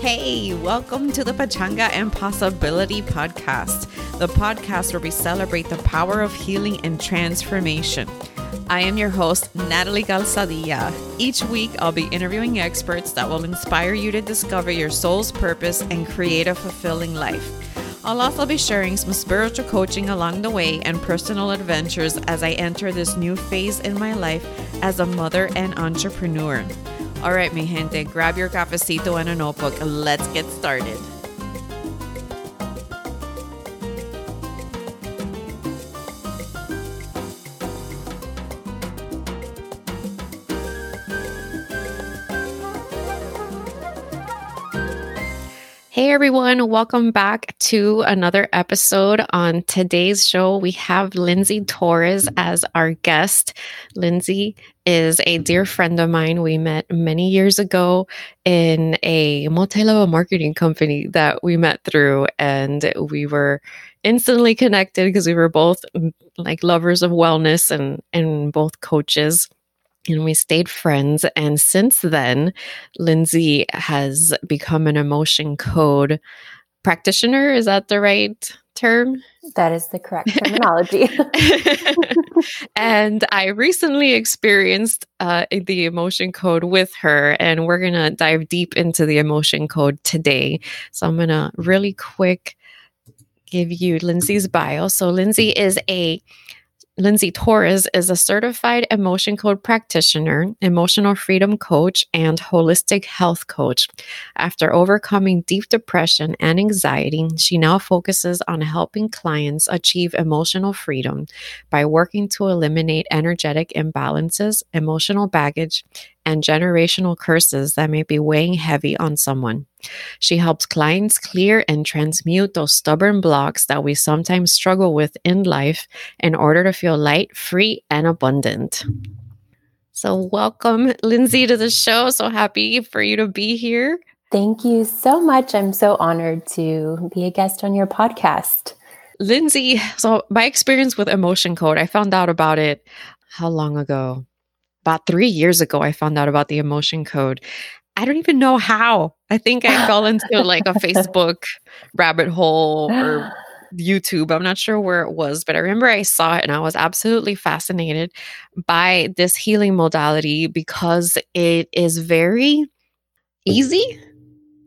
Hey, welcome to the Pachanga and Possibility podcast, the podcast where we celebrate the power of healing and transformation. I am your host, Natalie Calzadilla. Each week, I'll be interviewing experts that will inspire you to discover your soul's purpose and create a fulfilling life. I'll also be sharing some spiritual coaching along the way and personal adventures as I enter this new phase in my life as a mother and entrepreneur. All right, mi gente, grab your cafecito and a notebook. And let's get started. Hey everyone, welcome back to another episode. On today's show, we have Lindsey Torres as our guest. Lindsey is a dear friend of mine. We met many years ago in a multi level marketing company that we met through, and we were instantly connected because we were both mm, like lovers of wellness and, and both coaches and we stayed friends. And since then, Lindsey has become an emotion code practitioner. Is that the right term? That is the correct terminology. and I recently experienced uh, the emotion code with her, and we're going to dive deep into the emotion code today. So I'm going to really quick give you Lindsey's bio. So, Lindsey is a Lindsey Torres is a certified emotion code practitioner, emotional freedom coach, and holistic health coach. After overcoming deep depression and anxiety, she now focuses on helping clients achieve emotional freedom by working to eliminate energetic imbalances, emotional baggage, and generational curses that may be weighing heavy on someone. She helps clients clear and transmute those stubborn blocks that we sometimes struggle with in life in order to feel light, free, and abundant. So, welcome, Lindsey, to the show. So happy for you to be here. Thank you so much. I'm so honored to be a guest on your podcast. Lindsey, so my experience with Emotion Code, I found out about it how long ago? About three years ago, I found out about the emotion code. I don't even know how. I think I fell into like a Facebook rabbit hole or YouTube. I'm not sure where it was, but I remember I saw it and I was absolutely fascinated by this healing modality because it is very easy.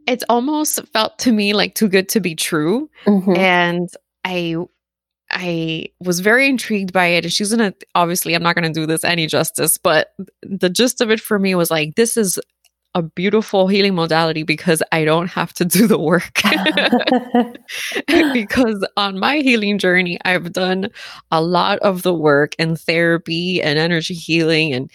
It's almost felt to me like too good to be true. Mm-hmm. And I I was very intrigued by it. And she's gonna obviously, I'm not gonna do this any justice, but the gist of it for me was like, this is a beautiful healing modality because I don't have to do the work. because on my healing journey, I've done a lot of the work and therapy and energy healing and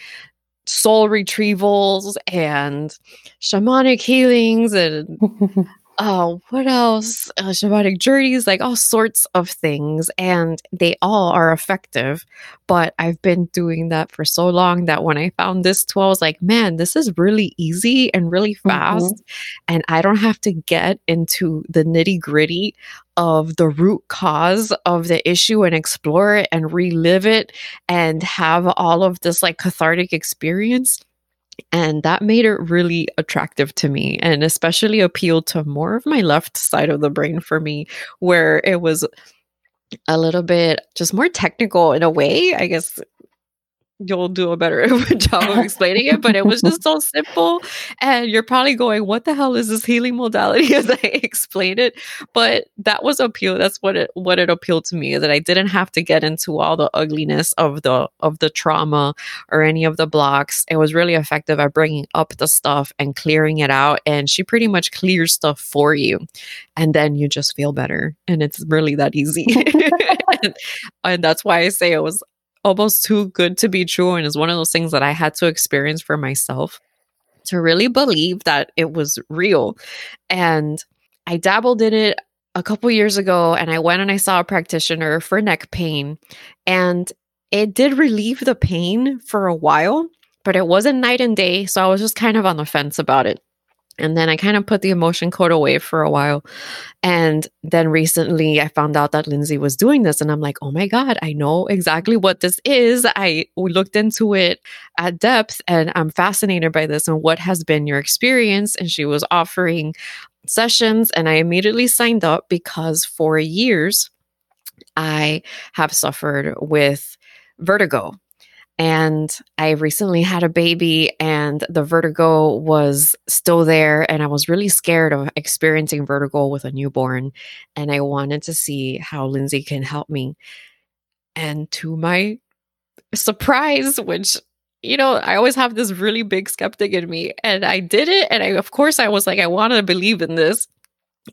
soul retrievals and shamanic healings and oh, what else? Uh, shamanic journeys, like all sorts of things. And they all are effective. But I've been doing that for so long that when I found this tool, I was like, man, this is really easy and really fast. Mm-hmm. And I don't have to get into the nitty gritty of the root cause of the issue and explore it and relive it and have all of this like cathartic experience and that made it really attractive to me and especially appealed to more of my left side of the brain for me, where it was a little bit just more technical in a way. I guess you'll do a better job of explaining it, but it was just so simple. And you're probably going, what the hell is this healing modality as I explain it? But that was appeal. That's what it what it appealed to me is that I didn't have to get into all the ugliness of the of the trauma or any of the blocks. It was really effective at bringing up the stuff and clearing it out. And she pretty much clears stuff for you. And then you just feel better. And it's really that easy. and, and that's why I say it was almost too good to be true and is one of those things that I had to experience for myself to really believe that it was real. And I dabbled in it a couple years ago and I went and I saw a practitioner for neck pain and it did relieve the pain for a while, but it wasn't night and day, so I was just kind of on the fence about it. And then I kind of put the emotion code away for a while. And then recently I found out that Lindsey was doing this. And I'm like, oh my God, I know exactly what this is. I looked into it at depth and I'm fascinated by this and what has been your experience. And she was offering sessions and I immediately signed up because for years I have suffered with vertigo. And I recently had a baby, and the vertigo was still there. And I was really scared of experiencing vertigo with a newborn. And I wanted to see how Lindsey can help me. And to my surprise, which you know, I always have this really big skeptic in me. And I did it. And I, of course, I was like, I want to believe in this.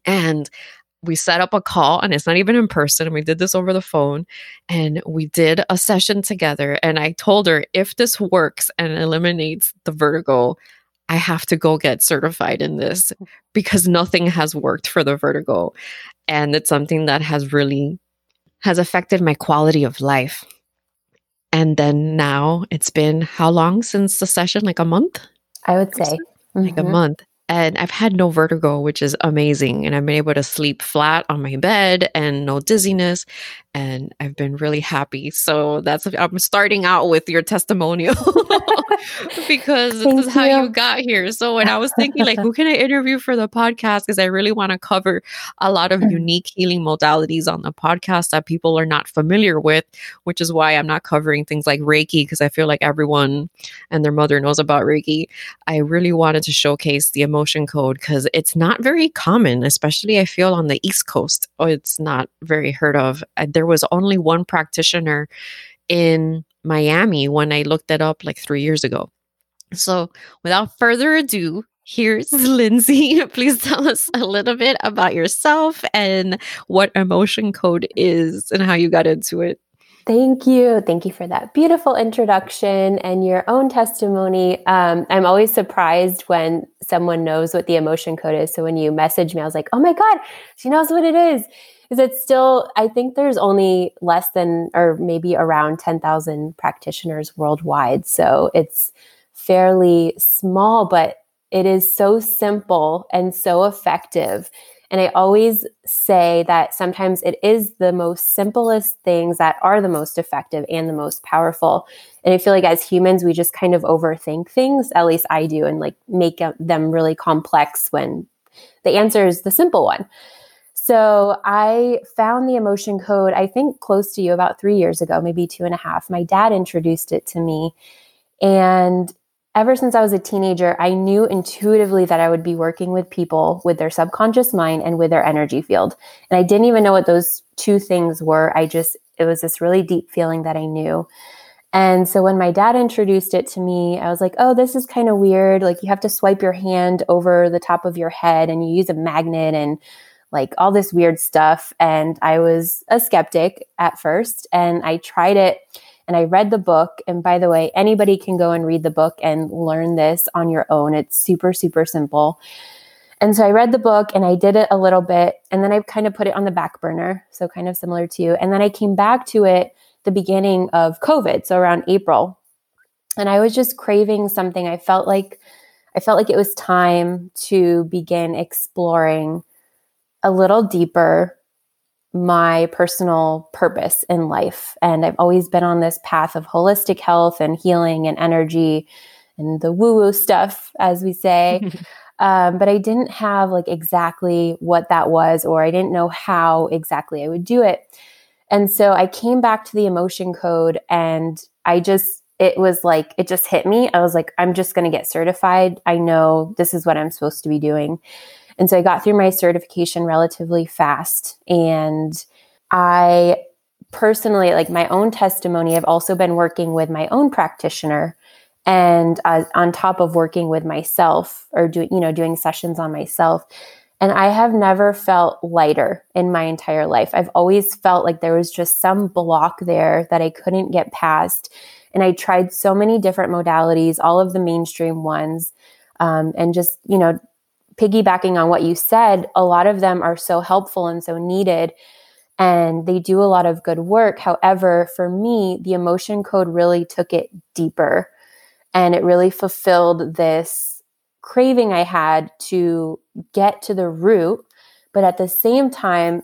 And we set up a call and it's not even in person. We did this over the phone and we did a session together. And I told her if this works and eliminates the vertigo, I have to go get certified in this because nothing has worked for the vertigo. And it's something that has really has affected my quality of life. And then now it's been how long since the session? Like a month? I would say. Like mm-hmm. a month and I've had no vertigo, which is amazing. And I've been able to sleep flat on my bed and no dizziness. And I've been really happy. So that's, I'm starting out with your testimonial because Thank this is you. how you got here. So when I was thinking, like, who can I interview for the podcast? Because I really want to cover a lot of mm. unique healing modalities on the podcast that people are not familiar with, which is why I'm not covering things like Reiki because I feel like everyone and their mother knows about Reiki. I really wanted to showcase the emotion code because it's not very common, especially I feel on the East Coast. Oh, it's not very heard of. Uh, there was only one practitioner in Miami when I looked it up like three years ago. So, without further ado, here's Lindsey. Please tell us a little bit about yourself and what emotion code is and how you got into it. Thank you. Thank you for that beautiful introduction and your own testimony. Um, I'm always surprised when someone knows what the emotion code is. So when you message me, I was like, oh my God, she knows what it is. Is it still, I think there's only less than, or maybe around 10,000 practitioners worldwide. So it's fairly small, but it is so simple and so effective and I always say that sometimes it is the most simplest things that are the most effective and the most powerful. And I feel like as humans, we just kind of overthink things, at least I do, and like make them really complex when the answer is the simple one. So I found the emotion code, I think close to you about three years ago, maybe two and a half. My dad introduced it to me. And ever since I was a teenager, I knew intuitively that I would be working with people with their subconscious mind and with their energy field. And I didn't even know what those two things were. I just, it was this really deep feeling that I knew. And so when my dad introduced it to me, I was like, oh, this is kind of weird. Like you have to swipe your hand over the top of your head and you use a magnet and like all this weird stuff. And I was a skeptic at first and I tried it and I read the book. And by the way, anybody can go and read the book and learn this on your own. It's super, super simple. And so I read the book and I did it a little bit. And then I kind of put it on the back burner. So kind of similar to you. And then I came back to it the beginning of COVID. So around April. And I was just craving something. I felt like I felt like it was time to begin exploring a little deeper my personal purpose in life. And I've always been on this path of holistic health and healing and energy and the woo woo stuff, as we say. um, but I didn't have like exactly what that was, or I didn't know how exactly I would do it. And so I came back to the emotion code and I just, it was like, it just hit me. I was like, I'm just going to get certified. I know this is what I'm supposed to be doing. And so I got through my certification relatively fast. And I personally, like my own testimony, I've also been working with my own practitioner and uh, on top of working with myself or doing, you know, doing sessions on myself. And I have never felt lighter in my entire life. I've always felt like there was just some block there that I couldn't get past. And I tried so many different modalities, all of the mainstream ones, um, and just, you know, piggybacking on what you said, a lot of them are so helpful and so needed and they do a lot of good work. However, for me, the emotion code really took it deeper and it really fulfilled this craving I had to get to the root, but at the same time,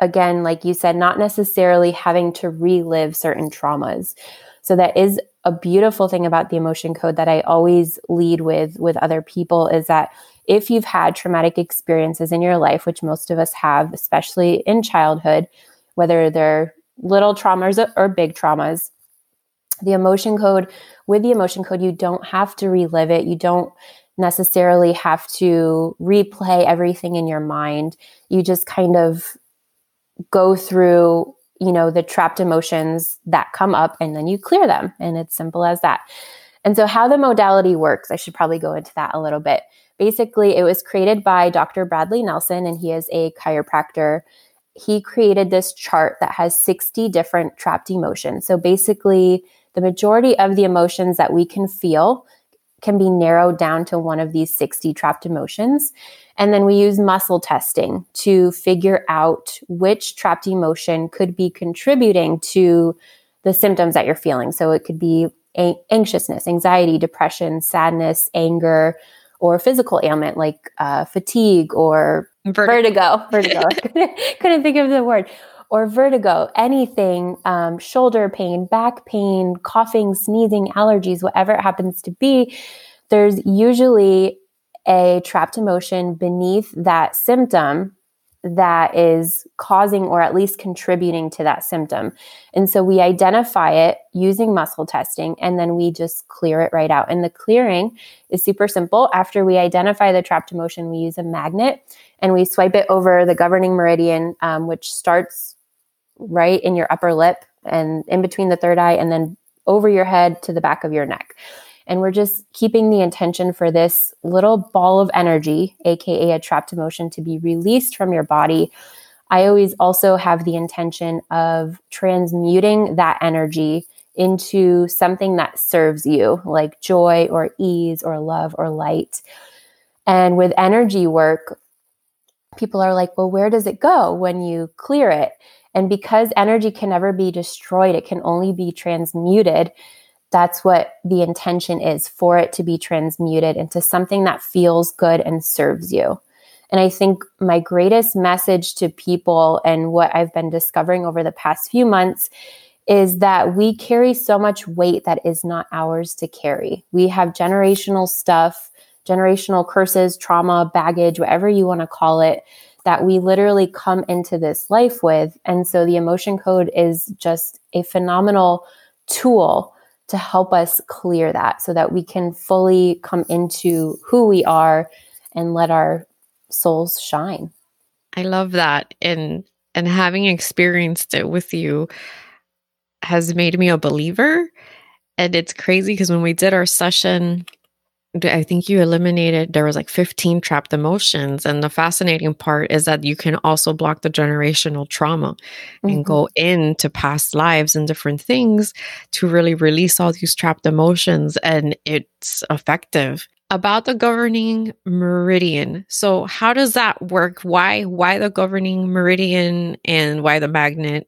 again, like you said, not necessarily having to relive certain traumas. So that is a beautiful thing about the emotion code that I always lead with with other people is that if you've had traumatic experiences in your life, which most of us have, especially in childhood, whether they're little traumas or big traumas, the emotion code, with the emotion code, you don't have to relive it. You don't necessarily have to replay everything in your mind. You just kind of go through, you know, the trapped emotions that come up and then you clear them. And it's simple as that. And so, how the modality works, I should probably go into that a little bit. Basically, it was created by Dr. Bradley Nelson, and he is a chiropractor. He created this chart that has 60 different trapped emotions. So, basically, the majority of the emotions that we can feel can be narrowed down to one of these 60 trapped emotions. And then we use muscle testing to figure out which trapped emotion could be contributing to the symptoms that you're feeling. So it could be a- anxiousness, anxiety, depression, sadness, anger, or physical ailment like uh, fatigue or vertigo. Vertigo. vertigo. couldn't think of the word or vertigo, anything, um, shoulder pain, back pain, coughing, sneezing, allergies, whatever it happens to be, there's usually a trapped emotion beneath that symptom that is causing or at least contributing to that symptom. And so we identify it using muscle testing and then we just clear it right out. And the clearing is super simple. After we identify the trapped emotion, we use a magnet and we swipe it over the governing meridian, um, which starts right in your upper lip and in between the third eye and then over your head to the back of your neck. And we're just keeping the intention for this little ball of energy, AKA a trapped emotion, to be released from your body. I always also have the intention of transmuting that energy into something that serves you, like joy or ease or love or light. And with energy work, people are like, well, where does it go when you clear it? And because energy can never be destroyed, it can only be transmuted. That's what the intention is for it to be transmuted into something that feels good and serves you. And I think my greatest message to people and what I've been discovering over the past few months is that we carry so much weight that is not ours to carry. We have generational stuff, generational curses, trauma, baggage, whatever you want to call it, that we literally come into this life with. And so the emotion code is just a phenomenal tool to help us clear that so that we can fully come into who we are and let our souls shine. I love that. And and having experienced it with you has made me a believer. And it's crazy because when we did our session I think you eliminated there was like 15 trapped emotions and the fascinating part is that you can also block the generational trauma mm-hmm. and go into past lives and different things to really release all these trapped emotions and it's effective. About the governing meridian. So how does that work? Why why the governing meridian and why the magnet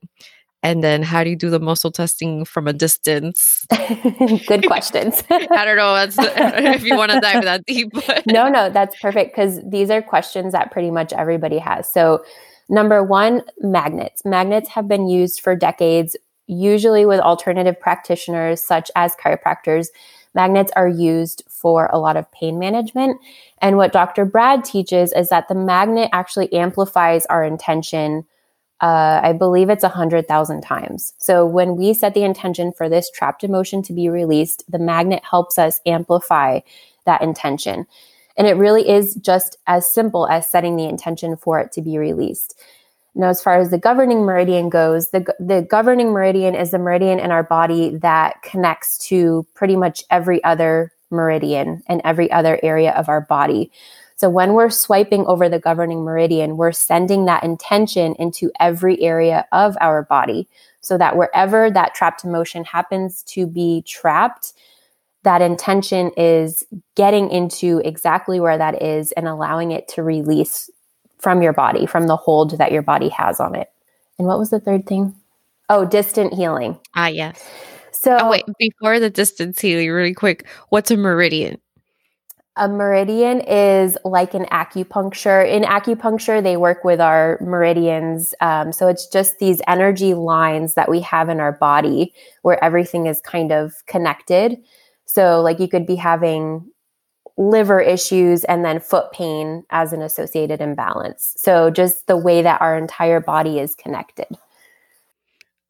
and then how do you do the muscle testing from a distance? Good questions. I don't know if you want to dive that deep. But. No, no, that's perfect because these are questions that pretty much everybody has. So, number one, magnets. Magnets have been used for decades, usually with alternative practitioners such as chiropractors. Magnets are used for a lot of pain management. And what Dr. Brad teaches is that the magnet actually amplifies our intention uh, I believe it's a hundred thousand times. So when we set the intention for this trapped emotion to be released, the magnet helps us amplify that intention. And it really is just as simple as setting the intention for it to be released. Now, as far as the governing meridian goes, the, the governing meridian is the meridian in our body that connects to pretty much every other meridian and every other area of our body. So when we're swiping over the governing meridian, we're sending that intention into every area of our body so that wherever that trapped emotion happens to be trapped, that intention is getting into exactly where that is and allowing it to release from your body, from the hold that your body has on it. And what was the third thing? Oh, distant healing. Ah, yes. So, oh, wait, before the distance healing, really quick, what's a meridian? A meridian is like an acupuncture. In acupuncture, they work with our meridians. Um, so it's just these energy lines that we have in our body where everything is kind of connected. So, like, you could be having liver issues and then foot pain as an associated imbalance. So, just the way that our entire body is connected.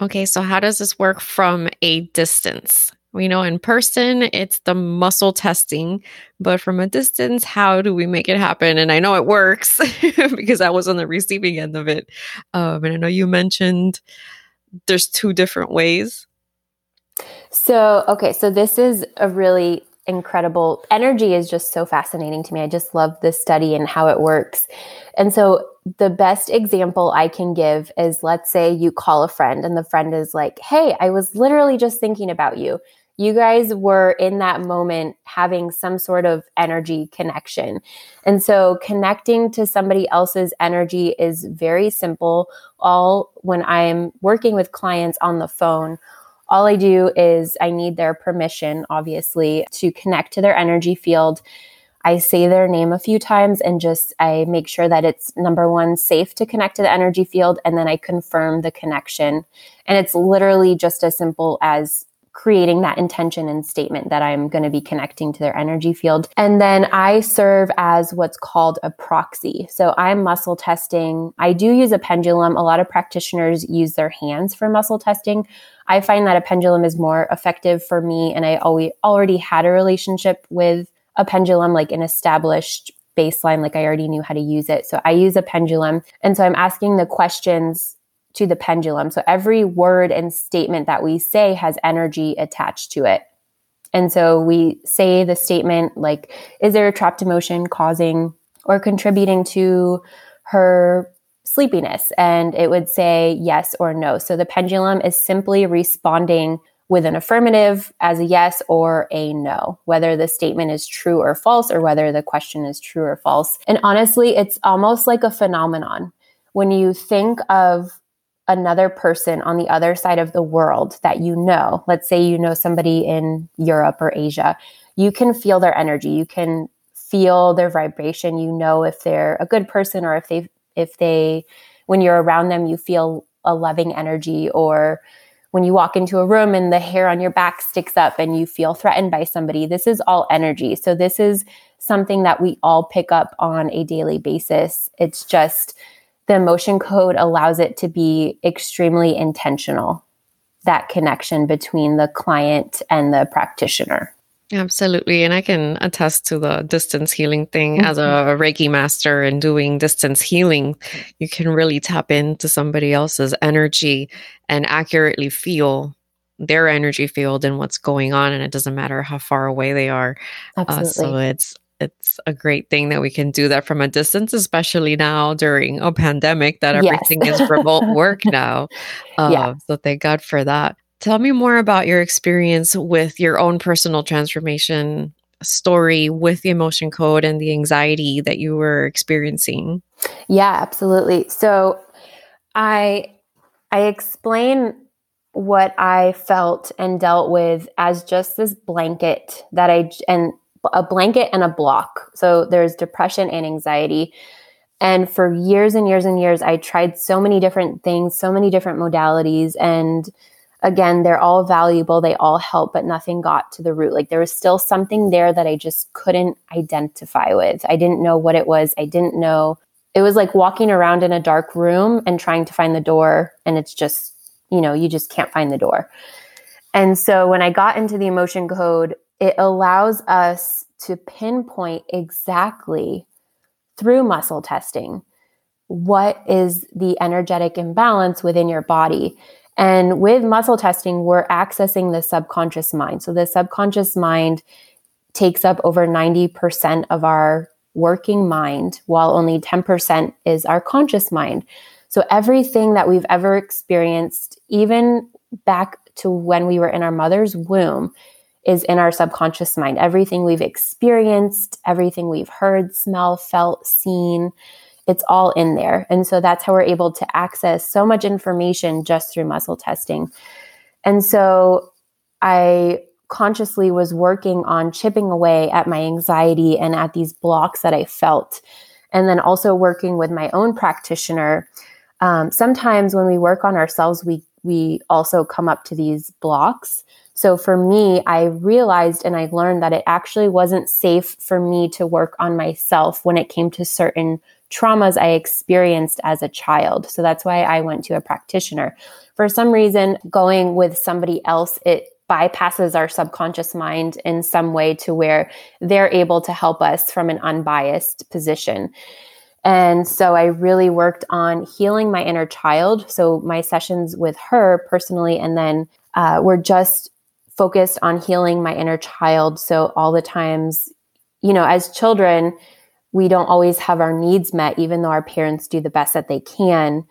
Okay, so how does this work from a distance? We know in person it's the muscle testing, but from a distance, how do we make it happen? And I know it works because I was on the receiving end of it. Um, and I know you mentioned there's two different ways. So, okay, so this is a really incredible energy is just so fascinating to me. I just love this study and how it works. And so the best example I can give is let's say you call a friend and the friend is like, "Hey, I was literally just thinking about you." You guys were in that moment having some sort of energy connection. And so connecting to somebody else's energy is very simple. All when I'm working with clients on the phone, all I do is I need their permission, obviously, to connect to their energy field. I say their name a few times and just I make sure that it's number one, safe to connect to the energy field. And then I confirm the connection. And it's literally just as simple as creating that intention and statement that I'm going to be connecting to their energy field. And then I serve as what's called a proxy. So I'm muscle testing. I do use a pendulum. A lot of practitioners use their hands for muscle testing. I find that a pendulum is more effective for me. And I always already had a relationship with a pendulum, like an established baseline, like I already knew how to use it. So I use a pendulum. And so I'm asking the questions to the pendulum. So every word and statement that we say has energy attached to it. And so we say the statement like, is there a trapped emotion causing or contributing to her sleepiness? And it would say yes or no. So the pendulum is simply responding with an affirmative as a yes or a no, whether the statement is true or false, or whether the question is true or false. And honestly, it's almost like a phenomenon. When you think of another person on the other side of the world that you know, let's say you know somebody in Europe or Asia, you can feel their energy. You can feel their vibration. You know if they're a good person or if they if they when you're around them you feel a loving energy or when you walk into a room and the hair on your back sticks up and you feel threatened by somebody. This is all energy. So this is something that we all pick up on a daily basis. It's just the emotion code allows it to be extremely intentional that connection between the client and the practitioner. Absolutely. And I can attest to the distance healing thing mm-hmm. as a Reiki master and doing distance healing. You can really tap into somebody else's energy and accurately feel their energy field and what's going on. And it doesn't matter how far away they are. Absolutely. Uh, so it's it's a great thing that we can do that from a distance, especially now during a pandemic that everything yes. is remote work now. Uh, yeah. So thank God for that. Tell me more about your experience with your own personal transformation story with the emotion code and the anxiety that you were experiencing. Yeah, absolutely. So I I explain what I felt and dealt with as just this blanket that I and a blanket and a block. So there's depression and anxiety. And for years and years and years, I tried so many different things, so many different modalities. And again, they're all valuable. They all help, but nothing got to the root. Like there was still something there that I just couldn't identify with. I didn't know what it was. I didn't know. It was like walking around in a dark room and trying to find the door. And it's just, you know, you just can't find the door. And so when I got into the emotion code, it allows us to pinpoint exactly through muscle testing what is the energetic imbalance within your body. And with muscle testing, we're accessing the subconscious mind. So the subconscious mind takes up over 90% of our working mind, while only 10% is our conscious mind. So everything that we've ever experienced, even back to when we were in our mother's womb, is in our subconscious mind. Everything we've experienced, everything we've heard, smell, felt, seen, it's all in there. And so that's how we're able to access so much information just through muscle testing. And so I consciously was working on chipping away at my anxiety and at these blocks that I felt. And then also working with my own practitioner. Um, sometimes when we work on ourselves, we we also come up to these blocks So for me, I realized and I learned that it actually wasn't safe for me to work on myself when it came to certain traumas I experienced as a child. So that's why I went to a practitioner. For some reason, going with somebody else, it bypasses our subconscious mind in some way to where they're able to help us from an unbiased position. And so I really worked on healing my inner child. So my sessions with her personally, and then uh, were just focused on healing my inner child. So all the times, you know, as children, we don't always have our needs met, even though our parents do the best that they can.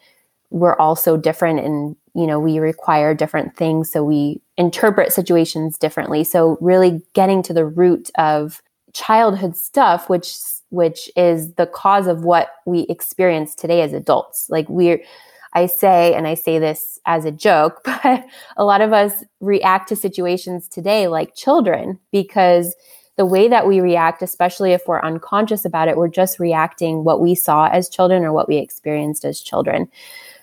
We're all so different and, you know, we require different things. So we interpret situations differently. So really getting to the root of childhood stuff, which which is the cause of what we experience today as adults. Like we're I say, and I say this as a joke, but a lot of us react to situations today like children because the way that we react, especially if we're unconscious about it, we're just reacting what we saw as children or what we experienced as children.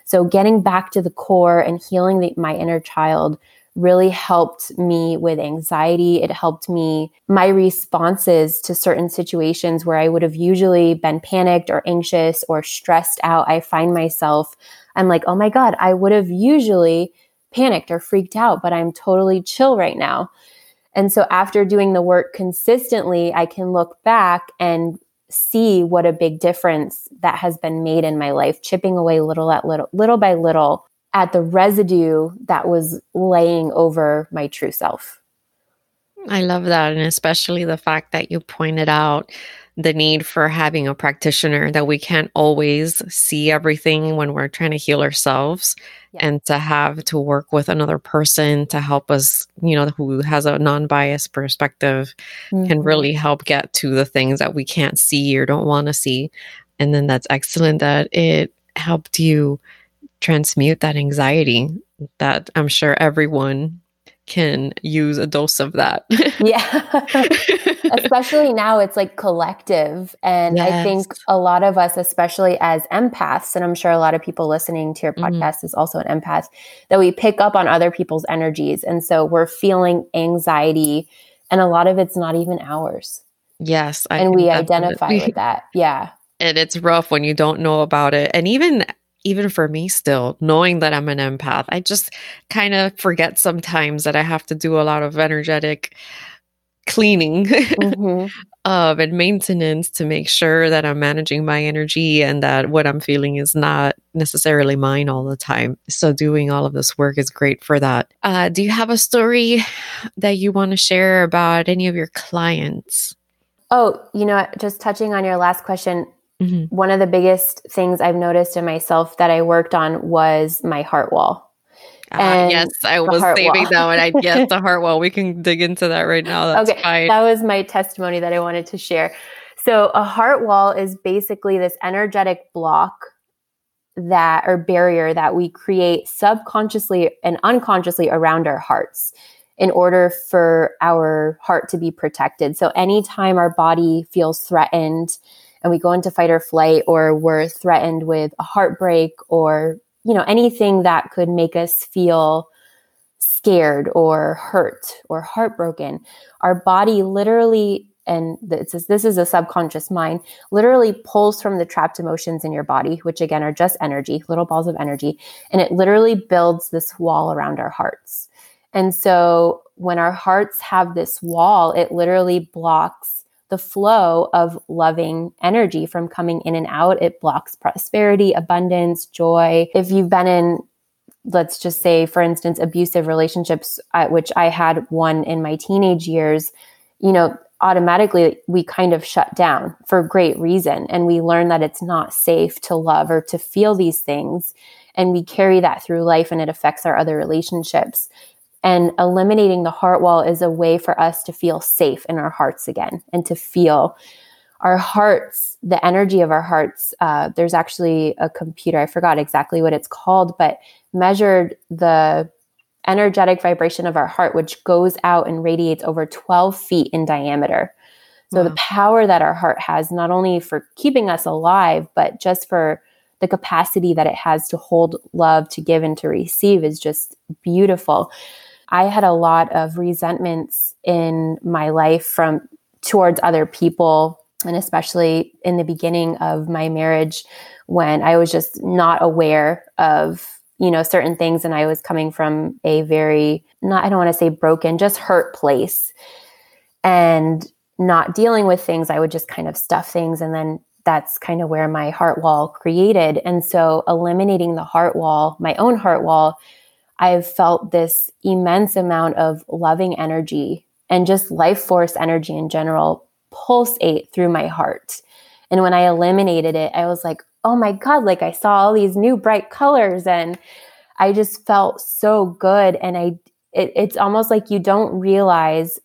So, getting back to the core and healing the, my inner child really helped me with anxiety. It helped me, my responses to certain situations where I would have usually been panicked or anxious or stressed out. I find myself, I'm like, oh my God, I would have usually panicked or freaked out, but I'm totally chill right now. And so after doing the work consistently, I can look back and see what a big difference that has been made in my life, chipping away little at little, little by little at the residue that was laying over my true self. I love that. And especially the fact that you pointed out the need for having a practitioner that we can't always see everything when we're trying to heal ourselves yeah. and to have to work with another person to help us you know who has a non-biased perspective mm-hmm. can really help get to the things that we can't see or don't want to see and then that's excellent that it helped you transmute that anxiety that I'm sure everyone can use a dose of that. yeah. especially now it's like collective. And yes. I think a lot of us, especially as empaths, and I'm sure a lot of people listening to your mm-hmm. podcast mm-hmm. is also an empath, that we pick up on other people's energies. And so we're feeling anxiety, and a lot of it's not even ours. Yes. I and we identify with that. Yeah. And it's rough when you don't know about it. And even even for me still knowing that i'm an empath i just kind of forget sometimes that i have to do a lot of energetic cleaning mm-hmm. of and maintenance to make sure that i'm managing my energy and that what i'm feeling is not necessarily mine all the time. So doing all of this work is great for that. Uh, do you have a story that you want to share about any of your clients? Oh you know just touching on your last question Mm-hmm. One of the biggest things I've noticed in myself that I worked on was my heart wall. Uh, yes, I was saving that one. I guess the heart wall. We can dig into that right now. That's okay, fine. That was my testimony that I wanted to share. So, a heart wall is basically this energetic block that or barrier that we create subconsciously and unconsciously around our hearts in order for our heart to be protected. So, anytime our body feels threatened, and we go into fight or flight or we're threatened with a heartbreak or you know anything that could make us feel scared or hurt or heartbroken our body literally and this is, this is a subconscious mind literally pulls from the trapped emotions in your body which again are just energy little balls of energy and it literally builds this wall around our hearts. And so when our hearts have this wall it literally blocks the flow of loving energy from coming in and out. It blocks prosperity, abundance, joy. If you've been in, let's just say, for instance, abusive relationships, which I had one in my teenage years, you know, automatically we kind of shut down for great reason. And we learn that it's not safe to love or to feel these things. And we carry that through life and it affects our other relationships. And eliminating the heart wall is a way for us to feel safe in our hearts again and to feel our hearts, the energy of our hearts. Uh, there's actually a computer, I forgot exactly what it's called, but measured the energetic vibration of our heart, which goes out and radiates over 12 feet in diameter. So wow. the power that our heart has, not only for keeping us alive, but just for the capacity that it has to hold love, to give, and to receive is just beautiful. I had a lot of resentments in my life from towards other people and especially in the beginning of my marriage when I was just not aware of you know certain things and I was coming from a very not I don't want to say broken just hurt place. And not dealing with things I would just kind of stuff things and then that's kind of where my heart wall created. And so eliminating the heart wall my own heart wall I've felt this immense amount of loving energy and just life force energy in general pulsate through my heart. And when I eliminated it, I was like, oh my God, like I saw all these new bright colors and I just felt so good. And I, it, it's almost like you don't realize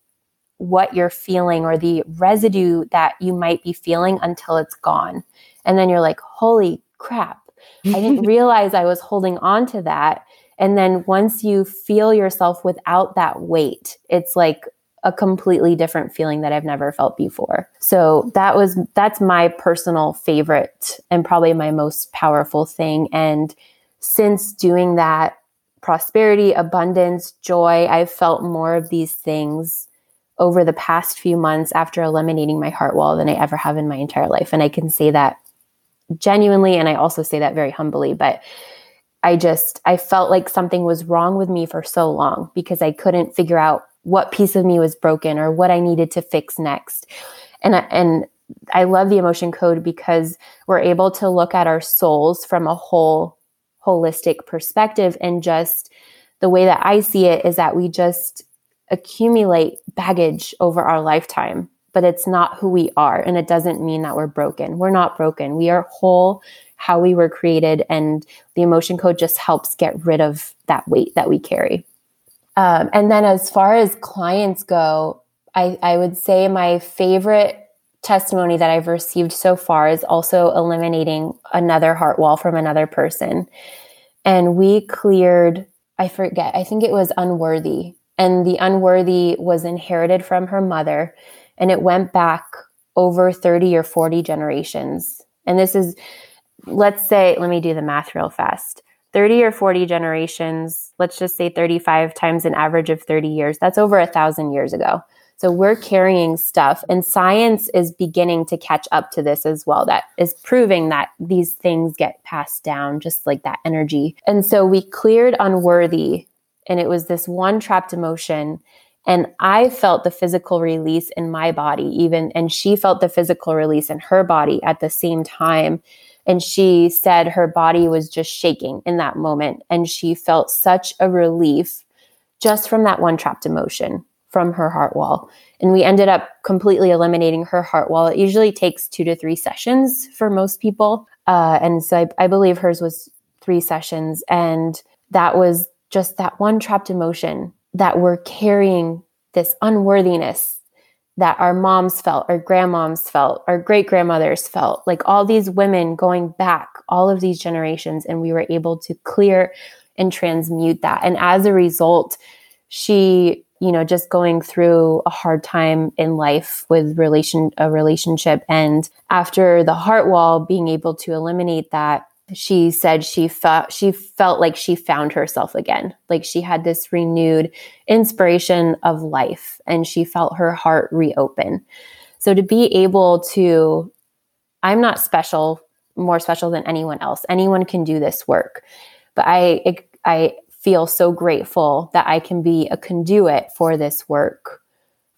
what you're feeling or the residue that you might be feeling until it's gone. And then you're like, holy crap, I didn't realize I was holding on to that. And then once you feel yourself without that weight, it's like a completely different feeling that I've never felt before. So that was that's my personal favorite and probably my most powerful thing and since doing that prosperity, abundance, joy, I've felt more of these things over the past few months after eliminating my heart wall than I ever have in my entire life and I can say that genuinely and I also say that very humbly but I just I felt like something was wrong with me for so long because I couldn't figure out what piece of me was broken or what I needed to fix next. And I, and I love the emotion code because we're able to look at our souls from a whole holistic perspective and just the way that I see it is that we just accumulate baggage over our lifetime, but it's not who we are and it doesn't mean that we're broken. We're not broken. We are whole how we were created and the emotion code just helps get rid of that weight that we carry. Um, and then as far as clients go, I, I would say my favorite testimony that I've received so far is also eliminating another heart wall from another person. And we cleared, I forget, I think it was unworthy. And the unworthy was inherited from her mother. And it went back over 30 or 40 generations. And this is, let's say, let me do the math real fast. 30 or 40 generations, let's just say 35 times an average of 30 years, that's over a thousand years ago. So we're carrying stuff, and science is beginning to catch up to this as well. That is proving that these things get passed down, just like that energy. And so we cleared unworthy, and it was this one trapped emotion. And I felt the physical release in my body, even, and she felt the physical release in her body at the same time. And she said her body was just shaking in that moment. And she felt such a relief just from that one trapped emotion from her heart wall. And we ended up completely eliminating her heart wall. It usually takes two to three sessions for most people. Uh, and so I, I believe hers was three sessions. And that was just that one trapped emotion that we're carrying this unworthiness that our moms felt, our grandmoms felt, our great grandmothers felt, like all these women going back all of these generations. And we were able to clear and transmute that. And as a result, she, you know, just going through a hard time in life with relation a relationship. And after the heart wall, being able to eliminate that, she said she felt she felt like she found herself again like she had this renewed inspiration of life and she felt her heart reopen. So to be able to i'm not special more special than anyone else. Anyone can do this work but i i feel so grateful that i can be a conduit for this work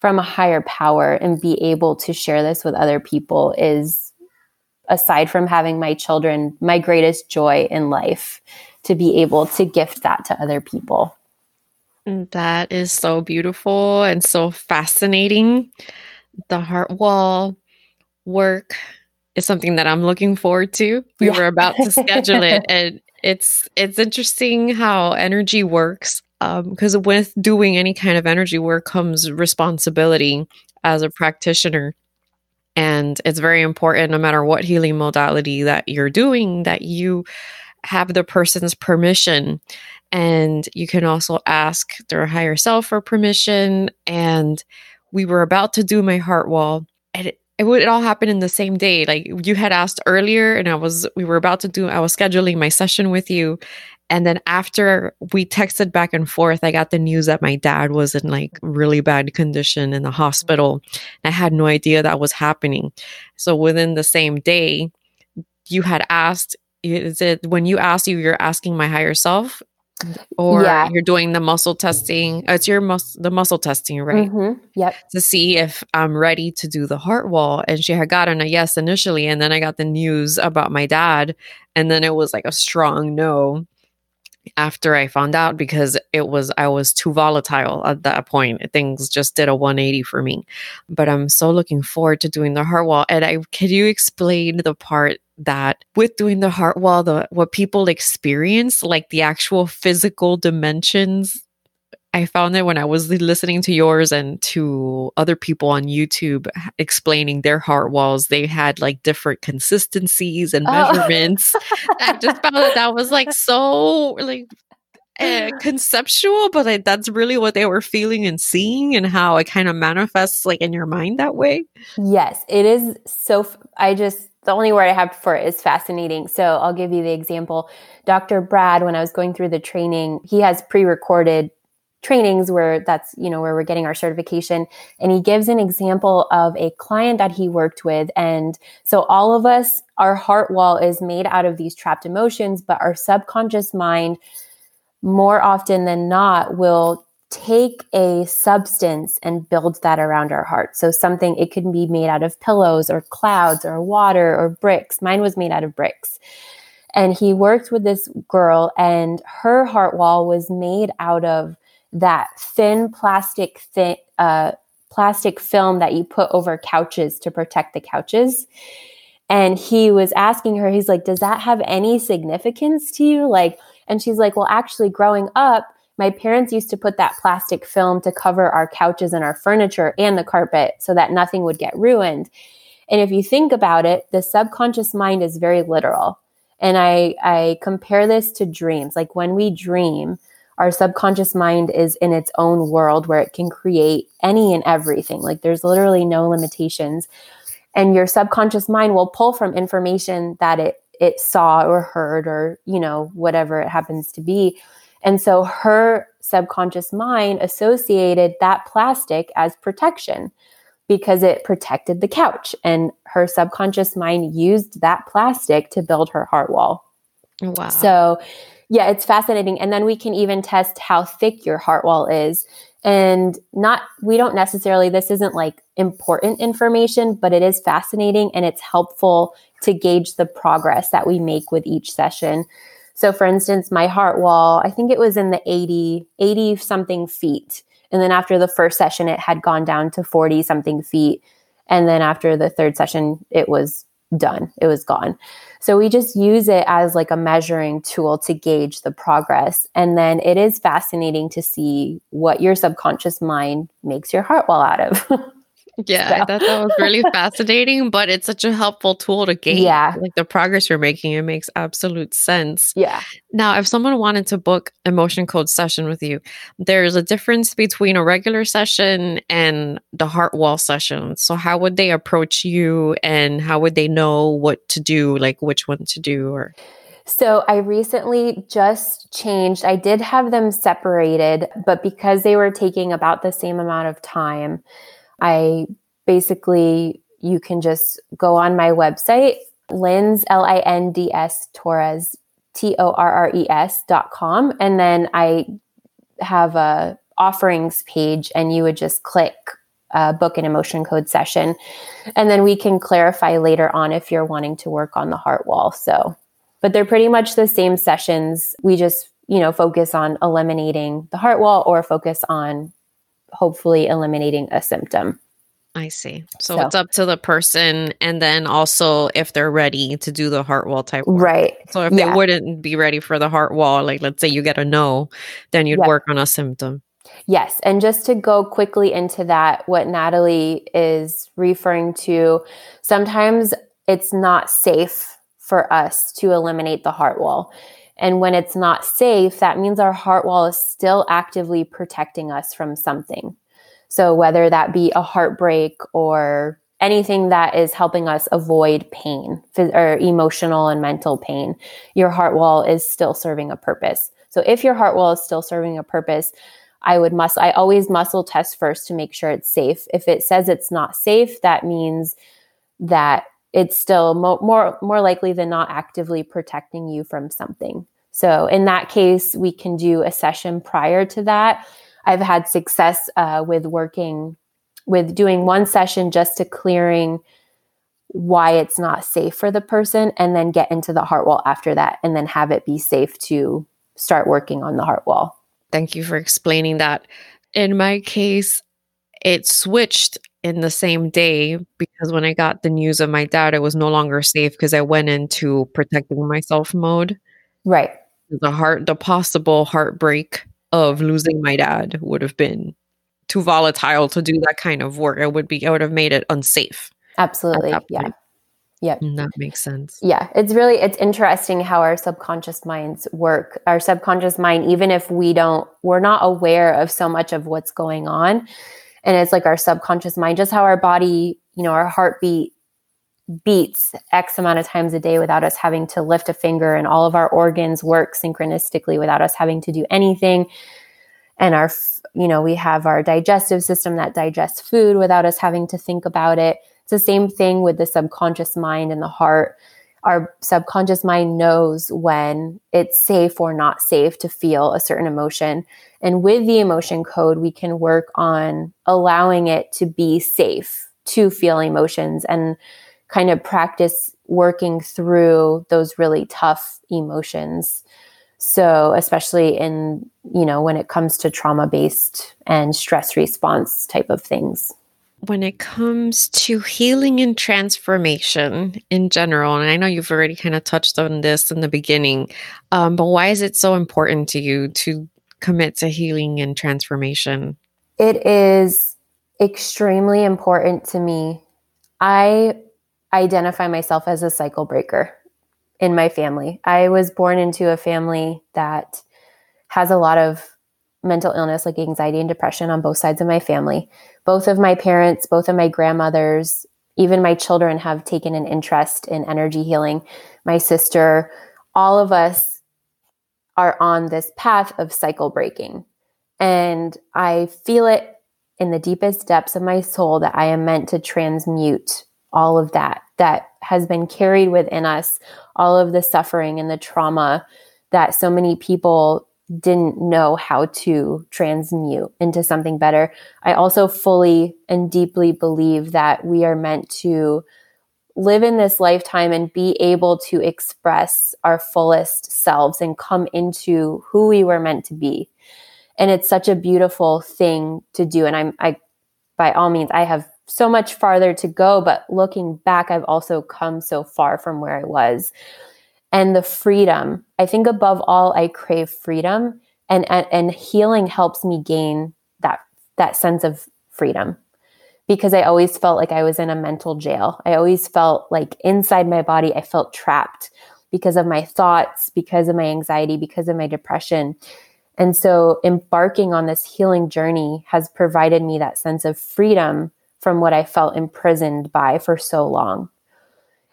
from a higher power and be able to share this with other people is aside from having my children, my greatest joy in life to be able to gift that to other people. That is so beautiful and so fascinating. The heart wall work is something that I'm looking forward to. We yeah. were about to schedule it and it's it's interesting how energy works because um, with doing any kind of energy work comes responsibility as a practitioner and it's very important, no matter what healing modality that you're doing, that you have the person's permission. And you can also ask their higher self for permission. And we were about to do my heart wall. And it, it would it all happen in the same day. Like you had asked earlier, and I was we were about to do, I was scheduling my session with you. And then after we texted back and forth, I got the news that my dad was in like really bad condition in the hospital. I had no idea that was happening. So within the same day, you had asked, is it when you asked you, you're asking my higher self? Or Yeah. you're doing the muscle testing. It's your mus- the muscle testing, right? Mhm. Yep. to see if I'm ready to do the heart wall. And she had gotten a yes initially. And then I got the news about my dad. And then it was like a strong no after I found out because it was, I was too volatile at that point. Things just did a 180 for me. But I'm so looking forward to doing the heart wall. And I, can you explain the part that with doing the heart wall, the what people experience, like the actual physical dimensions I found that when I was listening to yours and to other people on YouTube explaining their heart walls, they had like different consistencies and Oh. measurements. I just found that that was like so like uh, conceptual, but like, that's really what they were feeling and seeing, and how it kind of manifests like in your mind that way. Yes, it is so. f- I just, the only word I have for it is fascinating. So I'll give you the example. Dr. Brad, when I was going through the training, he has pre recorded trainings where that's, you know, where we're getting our certification. And he gives an example of a client that he worked with. And so all of us, our heart wall is made out of these trapped emotions, but our subconscious mind, more often than not, will take a substance and build that around our heart. So something it could be made out of pillows or clouds or water or bricks. Mine was made out of bricks. And he worked with this girl and her heart wall was made out of that thin plastic thin uh plastic film that you put over couches to protect the couches. And he was asking her, he's like, Does that have any significance to you? Like, and she's like, Well, actually, growing up, my parents used to put that plastic film to cover our couches and our furniture and the carpet so that nothing would get ruined. And if you think about it, the subconscious mind is very literal. And I, I compare this to dreams. Like when we dream, our subconscious mind is in its own world where it can create any and everything. Like there's literally no limitations. And your subconscious mind will pull from information that it it saw or heard or, you know, whatever it happens to be. And so her subconscious mind associated that plastic as protection because it protected the couch. And her subconscious mind used that plastic to build her heart wall. Wow. So, yeah, it's fascinating. And then we can even test how thick your heart wall is. And not, we don't necessarily, this isn't like important information, but it is fascinating and it's helpful to gauge the progress that we make with each session. So, for instance, my heart wall, I think it was in the 80, 80 something feet. And then after the first session, it had gone down to 40 something feet. And then after the third session, it was done, it was gone. So we just use it as like a measuring tool to gauge the progress. And then it is fascinating to see what your subconscious mind makes your heart wall out of. Yeah, So- I thought that was really fascinating, but it's such a helpful tool to gauge Yeah. like the progress you're making. It makes absolute sense. yeah. Now, if someone wanted to book emotion code session with you, there's a difference between a regular session and the heart wall session. So how would they approach you and how would they know what to do, like which one to do or So I recently just changed. I did have them separated, but because they were taking about the same amount of time, I basically you can just go on my website, Linds L I N D S Torres T O R R E S dot com, and then I have a offerings page, and you would just click uh, book an emotion code session, and then we can clarify later on if you're wanting to work on the heart wall. So but they're pretty much the same sessions. We just, you know, focus on eliminating the heart wall or focus on hopefully eliminating a symptom. I see. So, So- it's up to the person and then also if they're ready to do the heart wall type work. Right. So if Yeah. they wouldn't be ready for the heart wall, like let's say you get a no, then you'd Yeah. work on a symptom. Yes. And just to go quickly into that, what Natalie is referring to, sometimes it's not safe for us to eliminate the heart wall. And when it's not safe, that means our heart wall is still actively protecting us from something. So whether that be a heartbreak or anything that is helping us avoid pain or emotional and mental pain, your heart wall is still serving a purpose. So if your heart wall is still serving a purpose, I would muscle, I always muscle test first to make sure it's safe. If it says it's not safe, that means that it's still mo- more, more likely than not actively protecting you from something. So in that case, we can do a session prior to that. I've had success uh, with working with doing one session just to clearing why it's not safe for the person and then get into the heart wall after that and then have it be safe to start working on the heart wall. Thank you for explaining that. In my case, it switched in the same day because when I got the news of my dad, it was no longer safe because I went into protecting myself mode. Right. The heart, the possible heartbreak of losing my dad would have been too volatile to do that kind of work. It would be, I would have made it unsafe. Absolutely. Yeah. Yeah. Mm, that makes sense. Yeah. It's really, it's interesting how our subconscious minds work. Our subconscious mind, even if we don't, we're not aware of so much of what's going on. And it's like our subconscious mind, just how our body, you know, our heartbeat beats X amount of times a day without us having to lift a finger, and all of our organs work synchronistically without us having to do anything. And our, you know, we have our digestive system that digests food without us having to think about it it's the same thing with the subconscious mind and the heart. Our subconscious mind knows when it's safe or not safe to feel a certain emotion. And with the emotion code, we can work on allowing it to be safe to feel emotions and kind of practice working through those really tough emotions. So, especially in, you know, when it comes to trauma based and stress response type of things when it comes to healing and transformation in general, and I know you've already kind of touched on this in the beginning, um, but why is it so important to you to commit to healing and transformation? It is extremely important to me. I identify myself as a cycle breaker in my family. I was born into a family that has a lot of mental illness like anxiety and depression on both sides of my family. Both of my parents, both of my grandmothers, even my children have taken an interest in energy healing. My sister, all of us are on this path of cycle breaking. And I feel it in the deepest depths of my soul that I am meant to transmute all of that that has been carried within us, all of the suffering and the trauma that so many people didn't know how to transmute into something better. I also fully and deeply believe that we are meant to live in this lifetime and be able to express our fullest selves and come into who we were meant to be. And it's such a beautiful thing to do. And I'm, I, by all means, I have so much farther to go, but looking back, I've also come so far from where I was and the freedom. I think above all, I crave freedom, and, and and healing helps me gain that that sense of freedom because I always felt like I was in a mental jail. I always felt like inside my body, I felt trapped because of my thoughts, because of my anxiety, because of my depression. And so embarking on this healing journey has provided me that sense of freedom from what I felt imprisoned by for so long.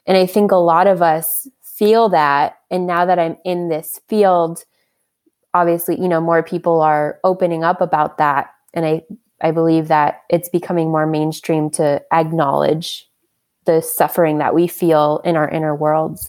And I think a lot of us feel that. And now that I'm in this field, obviously, you know, more people are opening up about that. And I, I believe that it's becoming more mainstream to acknowledge the suffering that we feel in our inner worlds.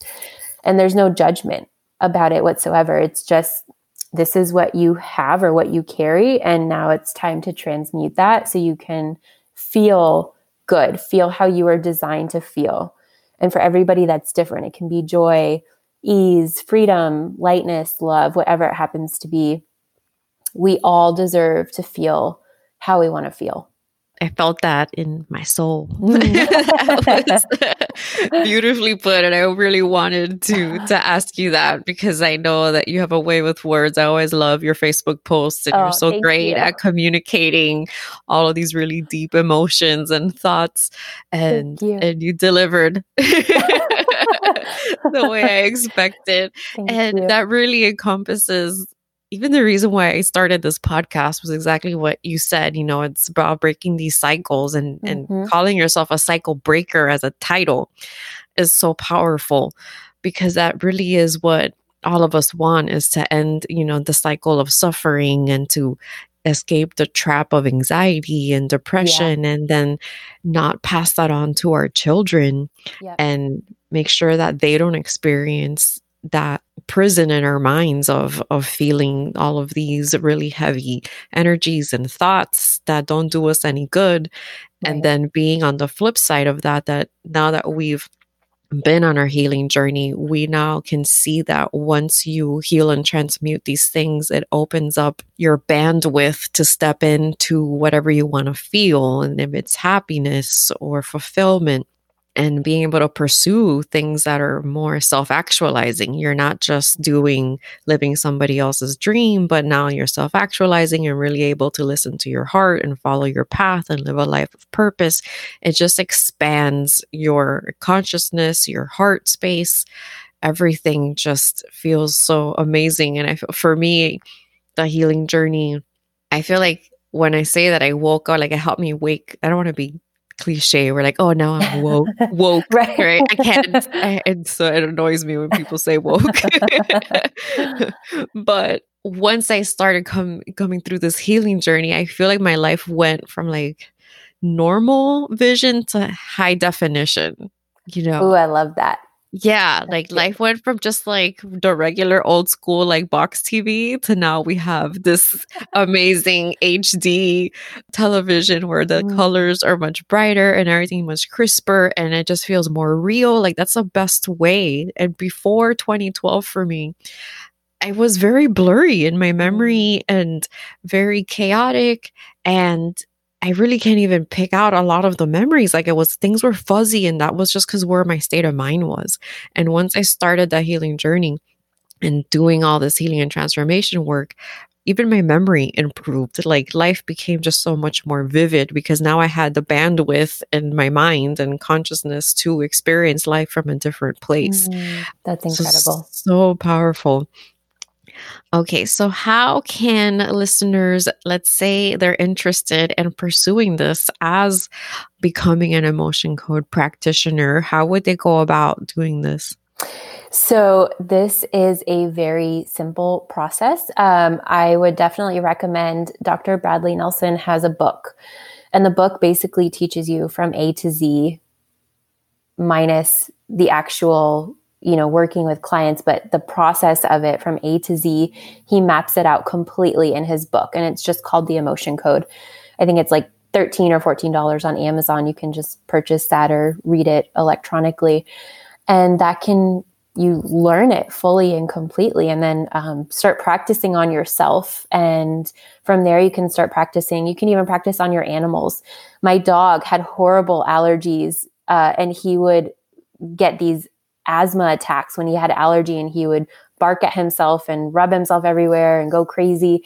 And there's no judgment about it whatsoever. It's just this is what you have or what you carry. And now it's time to transmute that so you can feel good, feel how you are designed to feel. And for everybody, that's different. It can be joy, ease, freedom, lightness, love, whatever it happens to be. We all deserve to feel how we want to feel. I felt that in my soul. beautifully put, and I really wanted to to ask you that because I know that you have a way with words. I always love your Facebook posts, and oh, you're so great you. at communicating all of these really deep emotions and thoughts. And you. and you delivered the way I expected, Thank and you. that really encompasses even the reason why I started this podcast was exactly what you said. You know, it's about breaking these cycles and, mm-hmm. and calling yourself a cycle breaker as a title is so powerful because that really is what all of us want is to end, you know, the cycle of suffering and to escape the trap of anxiety and depression yeah. and then not pass that on to our children yep. and make sure that they don't experience that prison in our minds of of feeling all of these really heavy energies and thoughts that don't do us any good right. and then being on the flip side of that that now that we've been on our healing journey, we now can see that once you heal and transmute these things, it opens up your bandwidth to step into whatever you want to feel. And if it's happiness or fulfillment, and being able to pursue things that are more self actualizing. You're not just doing living somebody else's dream, but now you're self actualizing and really able to listen to your heart and follow your path and live a life of purpose. It just expands your consciousness, your heart space. Everything just feels so amazing. And I, for me, the healing journey, I feel like when I say that I woke up, like it helped me wake. I don't want to be cliche. We're like, oh, now I'm woke. Woke, right? right? I can't. I, and so it annoys me when people say woke. but once I started com- coming through this healing journey, I feel like my life went from like normal vision to high definition. You know, oh, I love that. Yeah, like life went from just like the regular old school like box TV to now we have this amazing HD television where the mm. colors are much brighter and everything much crisper and it just feels more real. Like that's the best way. And before 2012 for me, I was very blurry in my memory mm. and very chaotic and I really can't even pick out a lot of the memories. Like it was things were fuzzy, and that was just because where my state of mind was. And once I started that healing journey and doing all this healing and transformation work, even my memory improved. Like life became just so much more vivid because now I had the bandwidth in my mind and consciousness to experience life from a different place. Mm, that's incredible. So, so powerful. Okay, so how can listeners, let's say they're interested in pursuing this as becoming an emotion code practitioner, how would they go about doing this? So, this is a very simple process. Um, I would definitely recommend Dr. Bradley Nelson has a book, and the book basically teaches you from A to Z minus the actual you know working with clients but the process of it from a to z he maps it out completely in his book and it's just called the emotion code. I think it's like 13 or 14 dollars on amazon. You can just purchase that or read it electronically. And that can you learn it fully and completely and then um, start practicing on yourself. And from there you can start practicing. You can even practice on your animals. My dog had horrible allergies uh, and he would get these asthma attacks when he had allergy and he would bark at himself and rub himself everywhere and go crazy.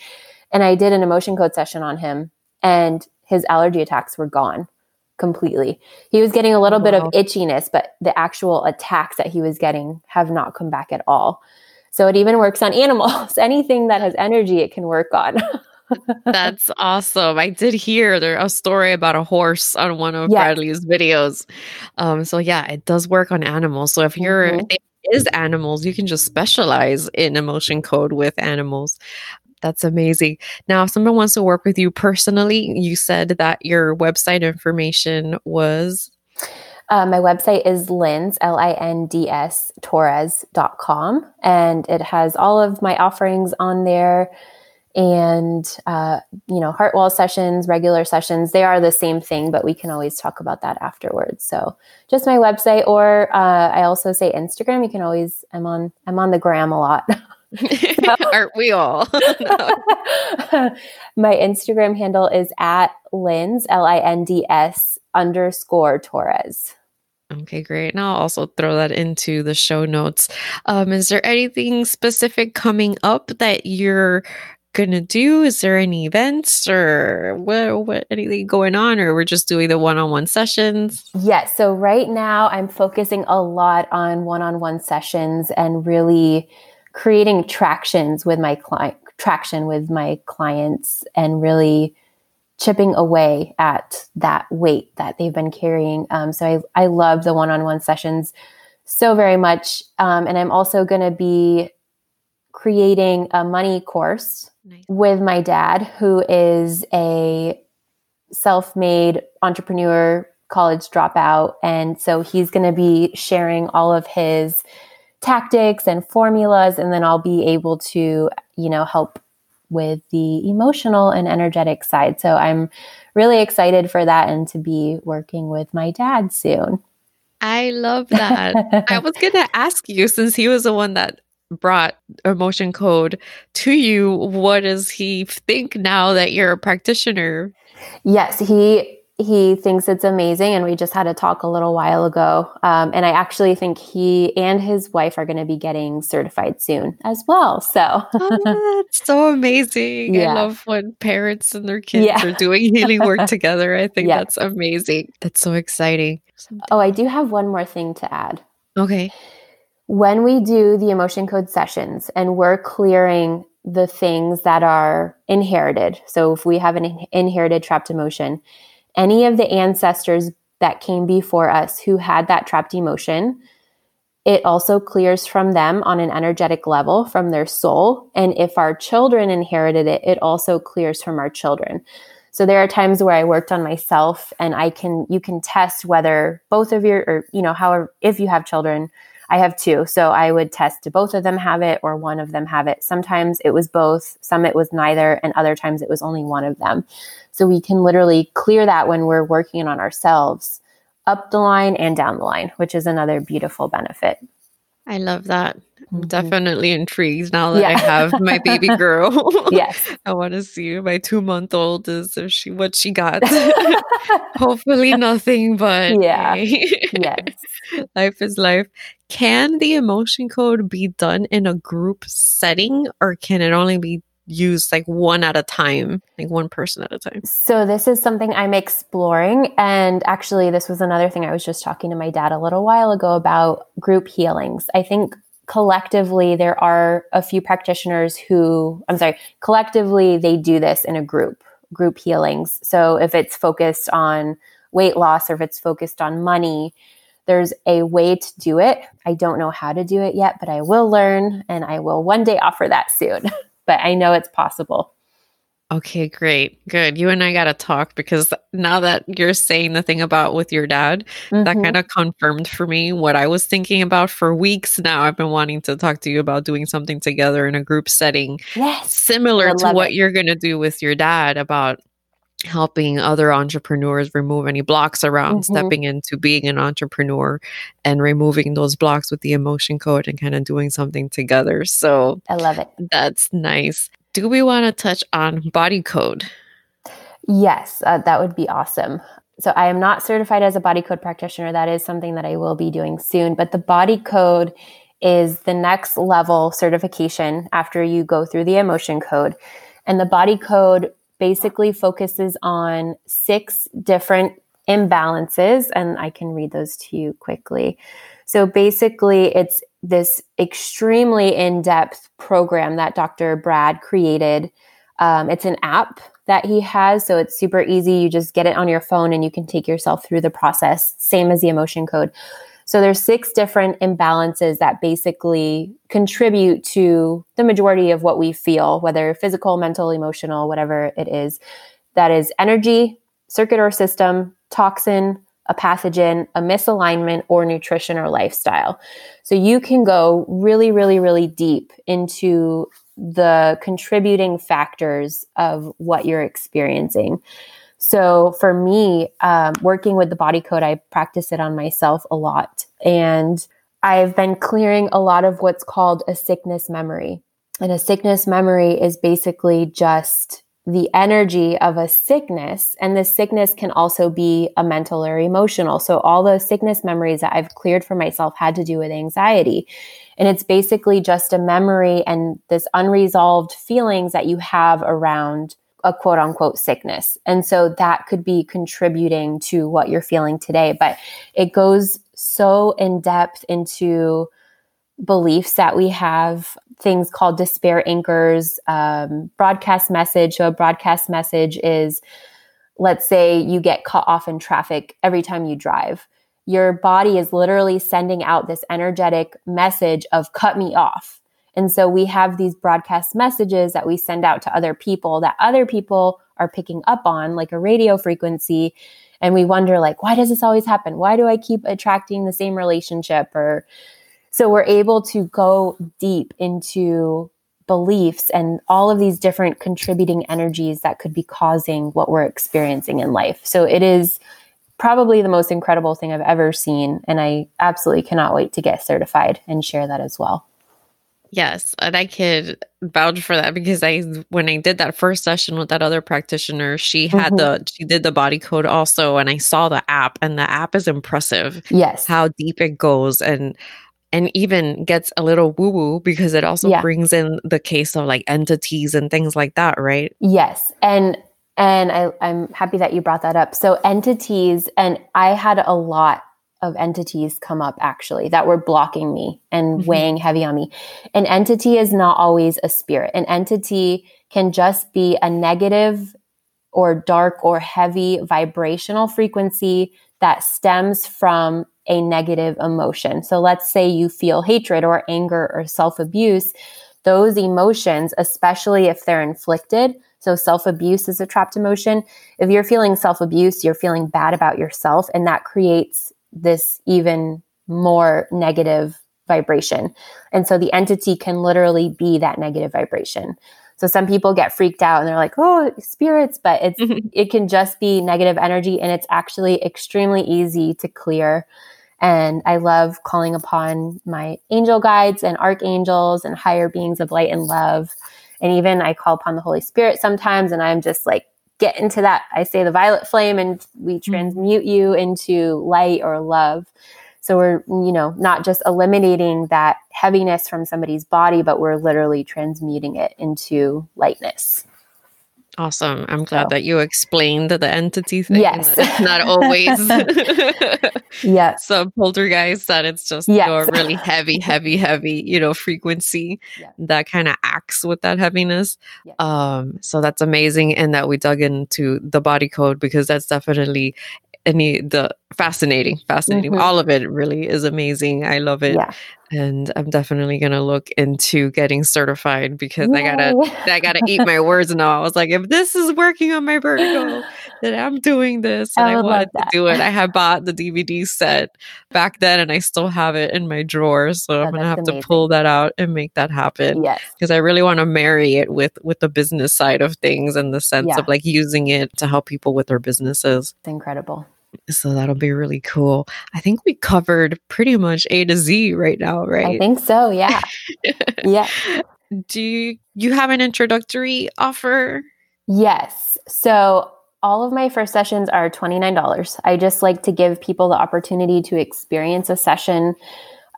And I did an emotion code session on him and his allergy attacks were gone completely. He was getting a little wow. bit of itchiness, but the actual attacks that he was getting have not come back at all. So it even works on animals. Anything that has energy, it can work on. That's awesome. I did hear there a story about a horse on one of yes. Bradley's videos. Um, so yeah, it does work on animals. So if you're mm-hmm. if is animals, you can just specialize in emotion code with animals. That's amazing. Now, if someone wants to work with you personally, you said that your website information was uh, my website is Linds, L I N D S, Torres.com. And it has all of my offerings on there and uh, you know heart wall sessions regular sessions they are the same thing but we can always talk about that afterwards. So just my website or uh, i also say instagram. You can always i'm on i'm on the gram a lot. Aren't we all? My instagram handle is at linds l-i-n-d-s underscore torres. Okay, great. And I'll also throw that into the show notes. Um, is there anything specific coming up that you're gonna do? Is there any events or what, what anything going on, or we're just doing the one-on-one sessions? Yes. Yeah, so right now I'm focusing a lot on one-on-one sessions and really creating tractions with my client traction with my clients and really chipping away at that weight that they've been carrying. Um, so I, I love the one on one sessions so very much. Um, and I'm also to be creating a money course nice. with my dad, who is a self made entrepreneur, college dropout. And so he's going to be sharing all of his tactics and formulas. And then I'll be able to, you know, help with the emotional and energetic side. So I'm really excited for that and to be working with my dad soon. I love that. I was going to ask you since he was the one that brought emotion code to you, what does he think now that you're a practitioner? Yes, he he thinks it's amazing and we just had a talk a little while ago um, and i actually think he and his wife are going to be getting certified soon as well so. Oh, that's so amazing. Yeah. i love when parents and their kids yeah. are doing healing work together. I think that's amazing. That's so exciting. Oh i do have one more thing to add. Okay when we do the emotion code sessions and we're clearing the things that are inherited so if we have an inherited trapped emotion any of the ancestors that came before us who had that trapped emotion, it also clears from them on an energetic level from their soul. And if our children inherited it, it also clears from our children. So there are times where I worked on myself and I can, you can test whether both of your, or, you know, however, if you have children, I have two. So I would test do both of them have it or one of them have it. Sometimes it was both, some it was neither, and other times it was only one of them. So we can literally clear that when we're working on ourselves up the line and down the line, which is another beautiful benefit. I love that. I'm mm-hmm. definitely intrigued now that yeah. I have my baby girl. yes. I want to see my two month old is if she what she got. Hopefully nothing, but yeah. yes. Life is life. Can the emotion code be done in a group setting or can it only be used like one at a time, like one person at a time? So, this is something I'm exploring. And actually, this was another thing I was just talking to my dad a little while ago about group healings. I think collectively, there are a few practitioners who, I'm sorry, collectively, they do this in a group, group healings. So, if it's focused on weight loss or if it's focused on money, there's a way to do it. I don't know how to do it yet, but I will learn and I will one day offer that soon. but I know it's possible. Okay, great. Good. You and I got to talk because now that you're saying the thing about with your dad, mm-hmm. that kind of confirmed for me what I was thinking about for weeks now. I've been wanting to talk to you about doing something together in a group setting. Yes. Similar to what it. you're going to do with your dad about helping other entrepreneurs remove any blocks around mm-hmm. stepping into being an entrepreneur and removing those blocks with the emotion code and kind of doing something together. So I love it. That's nice. Do we want to touch on body code? Yes, uh, that would be awesome. So I am not certified as a body code practitioner. That is something that I will be doing soon. But the body code is the next level certification after you go through the emotion code. And the body code basically focuses on six different imbalances, and I can read those to you quickly. So basically, it's this extremely in depth program that Dr. Brad created. Um, it's an app that he has, so it's super easy. You just get it on your phone and you can take yourself through the process, same as the emotion code. So there's six different imbalances that basically contribute to the majority of what we feel, whether physical, mental, emotional, whatever it is. That is energy, circuit or system, toxin, a pathogen, a misalignment, or nutrition or lifestyle. So you can go really, really, really deep into the contributing factors of what you're experiencing. So for me, um, working with the body code, I practice it on myself a lot. And I've been clearing a lot of what's called a sickness memory. And a sickness memory is basically just the energy of a sickness. And the sickness can also be a mental or emotional. So all those sickness memories that I've cleared for myself had to do with anxiety. And it's basically just a memory and this unresolved feelings that you have around a quote unquote sickness. And so that could be contributing to what you're feeling today. But it goes so in depth into beliefs that we have, things called despair anchors, um, broadcast message. So, a broadcast message is let's say you get cut off in traffic every time you drive. Your body is literally sending out this energetic message of cut me off. And so we have these broadcast messages that we send out to other people that other people are picking up on, like a radio frequency. And we wonder, like, why does this always happen? Why do I keep attracting the same relationship? Or so we're able to go deep into beliefs and all of these different contributing energies that could be causing what we're experiencing in life. So it is probably the most incredible thing I've ever seen. And I absolutely cannot wait to get certified and share that as well. Yes, and I could vouch for that because I when I did that first session with that other practitioner, she had mm-hmm. the she did the body code also and I saw the app and the app is impressive. Yes. How deep it goes and and even gets a little woo woo because it also yeah. brings in the case of like entities and things like that, right? Yes. And and I, I'm happy that you brought that up. So entities, and I had a lot of entities come up actually that were blocking me and mm-hmm. weighing heavy on me. An entity is not always a spirit. An entity can just be a negative or dark or heavy vibrational frequency that stems from a negative emotion. So let's say you feel hatred or anger or self abuse. Those emotions, especially if they're inflicted, so self abuse is a trapped emotion. If you're feeling self abuse, you're feeling bad about yourself, and that creates this even more negative vibration. And so the entity can literally be that negative vibration. So some people get freaked out and they're like, "Oh, spirits," but it's mm-hmm. it can just be negative energy and it's actually extremely easy to clear. And I love calling upon my angel guides and archangels and higher beings of light and love. And even I call upon the Holy Spirit sometimes and I'm just like get into that I say the violet flame and we mm-hmm. transmute you into light or love. So we're, you know, not just eliminating that heaviness from somebody's body, but we're literally transmuting it into lightness. Awesome. I'm glad so. that you explained the entity thing. Yes. not always. yes. So poltergeist that it's just yes. you know, a really heavy, heavy, heavy, you know, frequency yes. that kind of acts with that heaviness. Yes. Um, so that's amazing. And that we dug into the body code because that's definitely any the fascinating fascinating. Mm-hmm. all of it really is amazing. I love it. Yeah. and i'm definitely gonna look into getting certified because Yay. i gotta i gotta eat my words now i was like if this is working on my vertigo then i'm doing this. And i, I wanted to do it. I had bought the dvd set back then and i still have it in my drawer. So oh, i'm gonna have amazing. to pull that out and make that happen yes. because i really want to marry it with with the business side of things and the sense yeah. of like using it to help people with their businesses. It's incredible so that'll be really cool. I think we covered pretty much A to Z right now, right? I think so. Yeah. yeah. Do you, you have an introductory offer? Yes. So all of my first sessions are $29. I just like to give people the opportunity to experience a session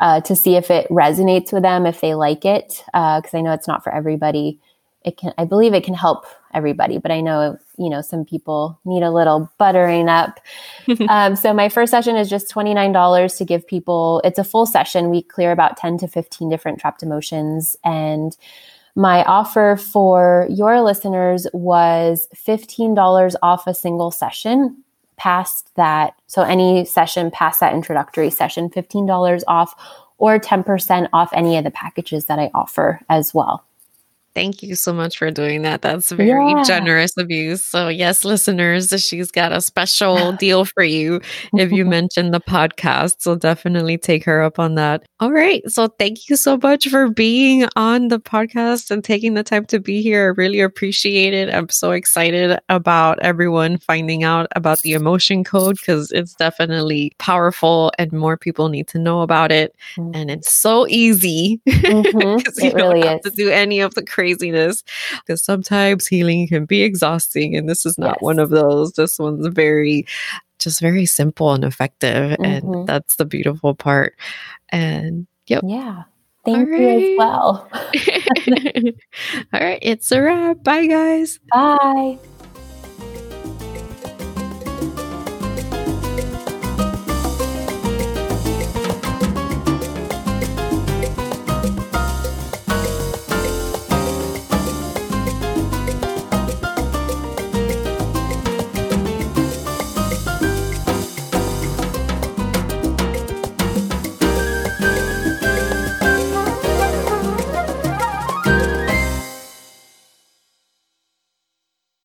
uh, to see if it resonates with them, if they like it, because uh, I know it's not for everybody. It can, I believe it can help everybody, but I know, you know, some people need a little buttering up. um, so my first session is just $29 to give people, it's a full session. We clear about 10 to 15 different trapped emotions. And my offer for your listeners was $15 off a single session past that. So any session past that introductory session, $15 off or 10% off any of the packages that I offer as well. Thank you so much for doing that. That's very yeah. generous of you. So, yes, listeners, she's got a special deal for you if you mention the podcast. So, definitely take her up on that. All right. So, thank you so much for being on the podcast and taking the time to be here. I really appreciate it. I'm so excited about everyone finding out about the emotion code because it's definitely powerful and more people need to know about it. Mm-hmm. And it's so easy because mm-hmm. you it don't really have is. to do any of the crazy craziness because sometimes healing can be exhausting and this is not yes. one of those. This one's very just very simple and effective mm-hmm. and that's the beautiful part. And yep. Yeah. Thank you as well. All right it's a wrap. Bye guys. Bye